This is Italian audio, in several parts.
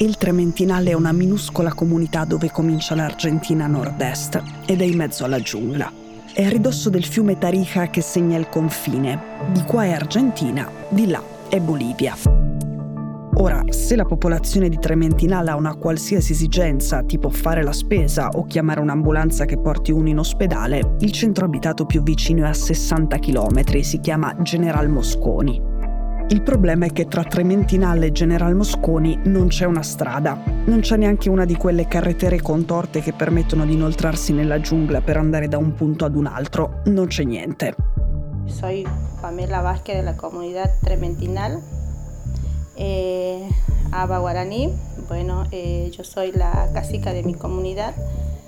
Il Trementinale è una minuscola comunità dove comincia l'Argentina nord-est ed è in mezzo alla giungla. È a ridosso del fiume Tarija che segna il confine. Di qua è Argentina, di là è Bolivia. Ora, se la popolazione di Trementinale ha una qualsiasi esigenza, tipo fare la spesa o chiamare un'ambulanza che porti uno in ospedale, il centro abitato più vicino è a 60 km, si chiama General Mosconi. Il problema è che tra Trementinale e General Mosconi non c'è una strada, non c'è neanche una di quelle carretere contorte che permettono di inoltrarsi nella giungla per andare da un punto ad un altro, non c'è niente. Soy Pamela Vázquez de la comunidad Trementinal, eh, Aba Guaraní. Bueno, eh, yo soy la cacica de mi comunidad.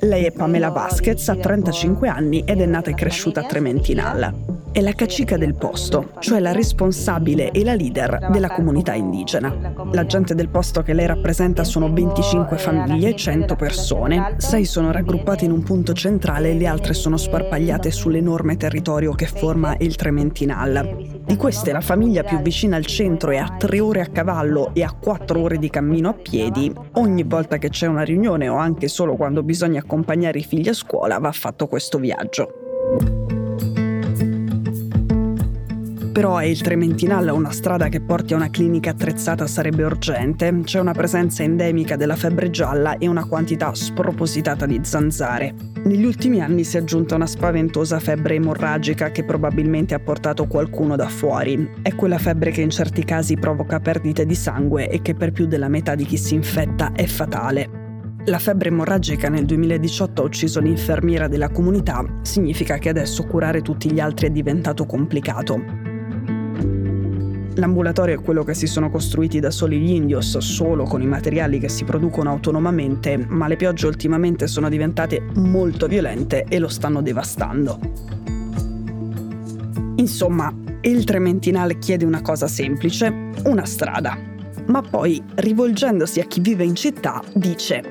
Lei è Pamela Vasquez, ha 35 anni ed è nata e cresciuta a Trementinal. È la cacica del posto, cioè la responsabile e la leader della comunità indigena. La gente del posto che lei rappresenta sono 25 famiglie e 100 persone. Sei sono raggruppate in un punto centrale e le altre sono sparpagliate sull'enorme territorio che forma il Trementinal. Di queste la famiglia più vicina al centro è a 3 ore a cavallo e a 4 ore di cammino a piedi. Ogni volta che c'è una riunione o anche solo quando bisogna accompagnare i figli a scuola va fatto questo viaggio. Però è il Trementinal una strada che porti a una clinica attrezzata sarebbe urgente. C'è una presenza endemica della febbre gialla e una quantità spropositata di zanzare. Negli ultimi anni si è aggiunta una spaventosa febbre emorragica che probabilmente ha portato qualcuno da fuori. È quella febbre che in certi casi provoca perdite di sangue e che per più della metà di chi si infetta è fatale. La febbre emorragica nel 2018 ha ucciso l'infermiera della comunità, significa che adesso curare tutti gli altri è diventato complicato. L'ambulatorio è quello che si sono costruiti da soli gli indios, solo con i materiali che si producono autonomamente, ma le piogge ultimamente sono diventate molto violente e lo stanno devastando. Insomma, il Trementinale chiede una cosa semplice, una strada. Ma poi, rivolgendosi a chi vive in città, dice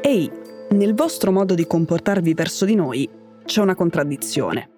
Ehi, nel vostro modo di comportarvi verso di noi c'è una contraddizione.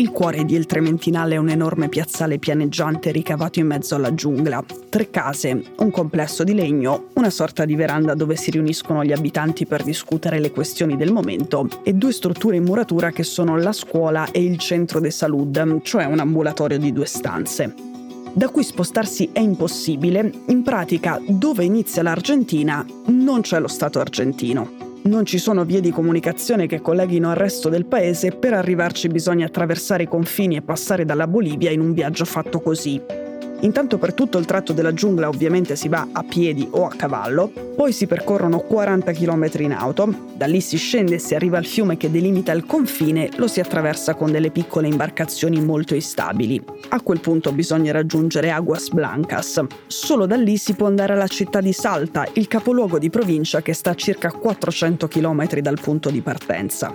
Il cuore di El Trementinale è un enorme piazzale pianeggiante ricavato in mezzo alla giungla. Tre case, un complesso di legno, una sorta di veranda dove si riuniscono gli abitanti per discutere le questioni del momento e due strutture in muratura che sono la scuola e il centro de salud, cioè un ambulatorio di due stanze. Da cui spostarsi è impossibile, in pratica dove inizia l'Argentina non c'è lo Stato argentino. Non ci sono vie di comunicazione che colleghino al resto del paese, per arrivarci bisogna attraversare i confini e passare dalla Bolivia in un viaggio fatto così. Intanto per tutto il tratto della giungla ovviamente si va a piedi o a cavallo, poi si percorrono 40 km in auto, da lì si scende e si arriva al fiume che delimita il confine, lo si attraversa con delle piccole imbarcazioni molto instabili. A quel punto bisogna raggiungere Aguas Blancas. Solo da lì si può andare alla città di Salta, il capoluogo di provincia che sta a circa 400 km dal punto di partenza.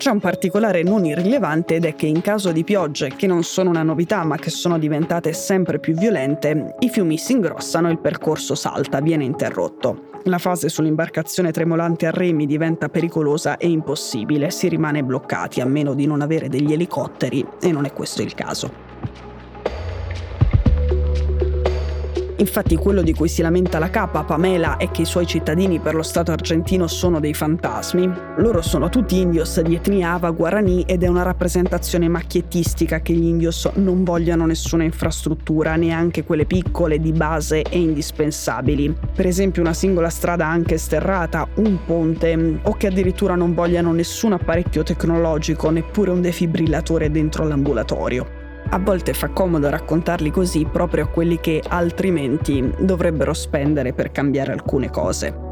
C'è un particolare non irrilevante ed è che in caso di piogge, che non sono una novità ma che sono diventate sempre più violente, i fiumi si ingrossano e il percorso salta, viene interrotto. La fase sull'imbarcazione tremolante a remi diventa pericolosa e impossibile, si rimane bloccati a meno di non avere degli elicotteri e non è questo il caso. Infatti quello di cui si lamenta la capa Pamela è che i suoi cittadini per lo Stato argentino sono dei fantasmi. Loro sono tutti indios di etnia Ava Guarani ed è una rappresentazione macchiettistica che gli indios non vogliano nessuna infrastruttura, neanche quelle piccole, di base e indispensabili. Per esempio una singola strada anche sterrata, un ponte, o che addirittura non vogliano nessun apparecchio tecnologico, neppure un defibrillatore dentro l'ambulatorio. A volte fa comodo raccontarli così proprio a quelli che altrimenti dovrebbero spendere per cambiare alcune cose.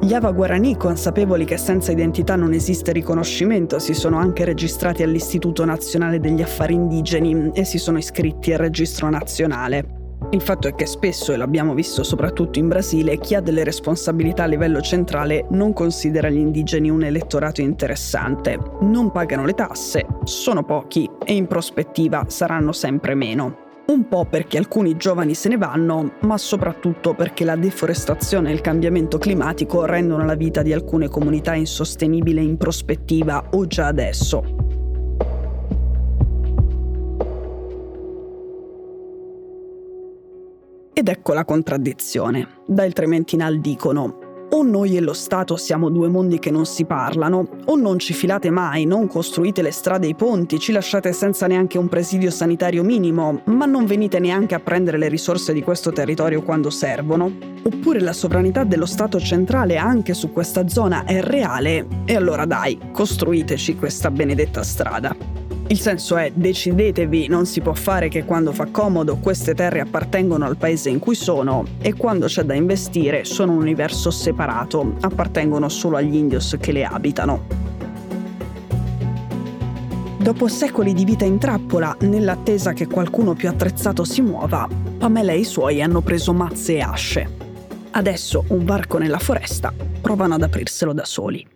Gli Ava Guarani, consapevoli che senza identità non esiste riconoscimento, si sono anche registrati all'Istituto Nazionale degli Affari Indigeni e si sono iscritti al Registro Nazionale. Il fatto è che spesso, e l'abbiamo visto soprattutto in Brasile, chi ha delle responsabilità a livello centrale non considera gli indigeni un elettorato interessante. Non pagano le tasse, sono pochi e in prospettiva saranno sempre meno. Un po' perché alcuni giovani se ne vanno, ma soprattutto perché la deforestazione e il cambiamento climatico rendono la vita di alcune comunità insostenibile in prospettiva o già adesso. Ed ecco la contraddizione. Da il Trementinal dicono o noi e lo Stato siamo due mondi che non si parlano, o non ci filate mai, non costruite le strade e i ponti, ci lasciate senza neanche un presidio sanitario minimo, ma non venite neanche a prendere le risorse di questo territorio quando servono. Oppure la sovranità dello Stato centrale anche su questa zona è reale, e allora dai, costruiteci questa benedetta strada. Il senso è decidetevi, non si può fare che quando fa comodo queste terre appartengono al paese in cui sono e quando c'è da investire sono un universo separato, appartengono solo agli indios che le abitano. Dopo secoli di vita in trappola, nell'attesa che qualcuno più attrezzato si muova, Pamela e i suoi hanno preso mazze e asce. Adesso, un varco nella foresta, provano ad aprirselo da soli.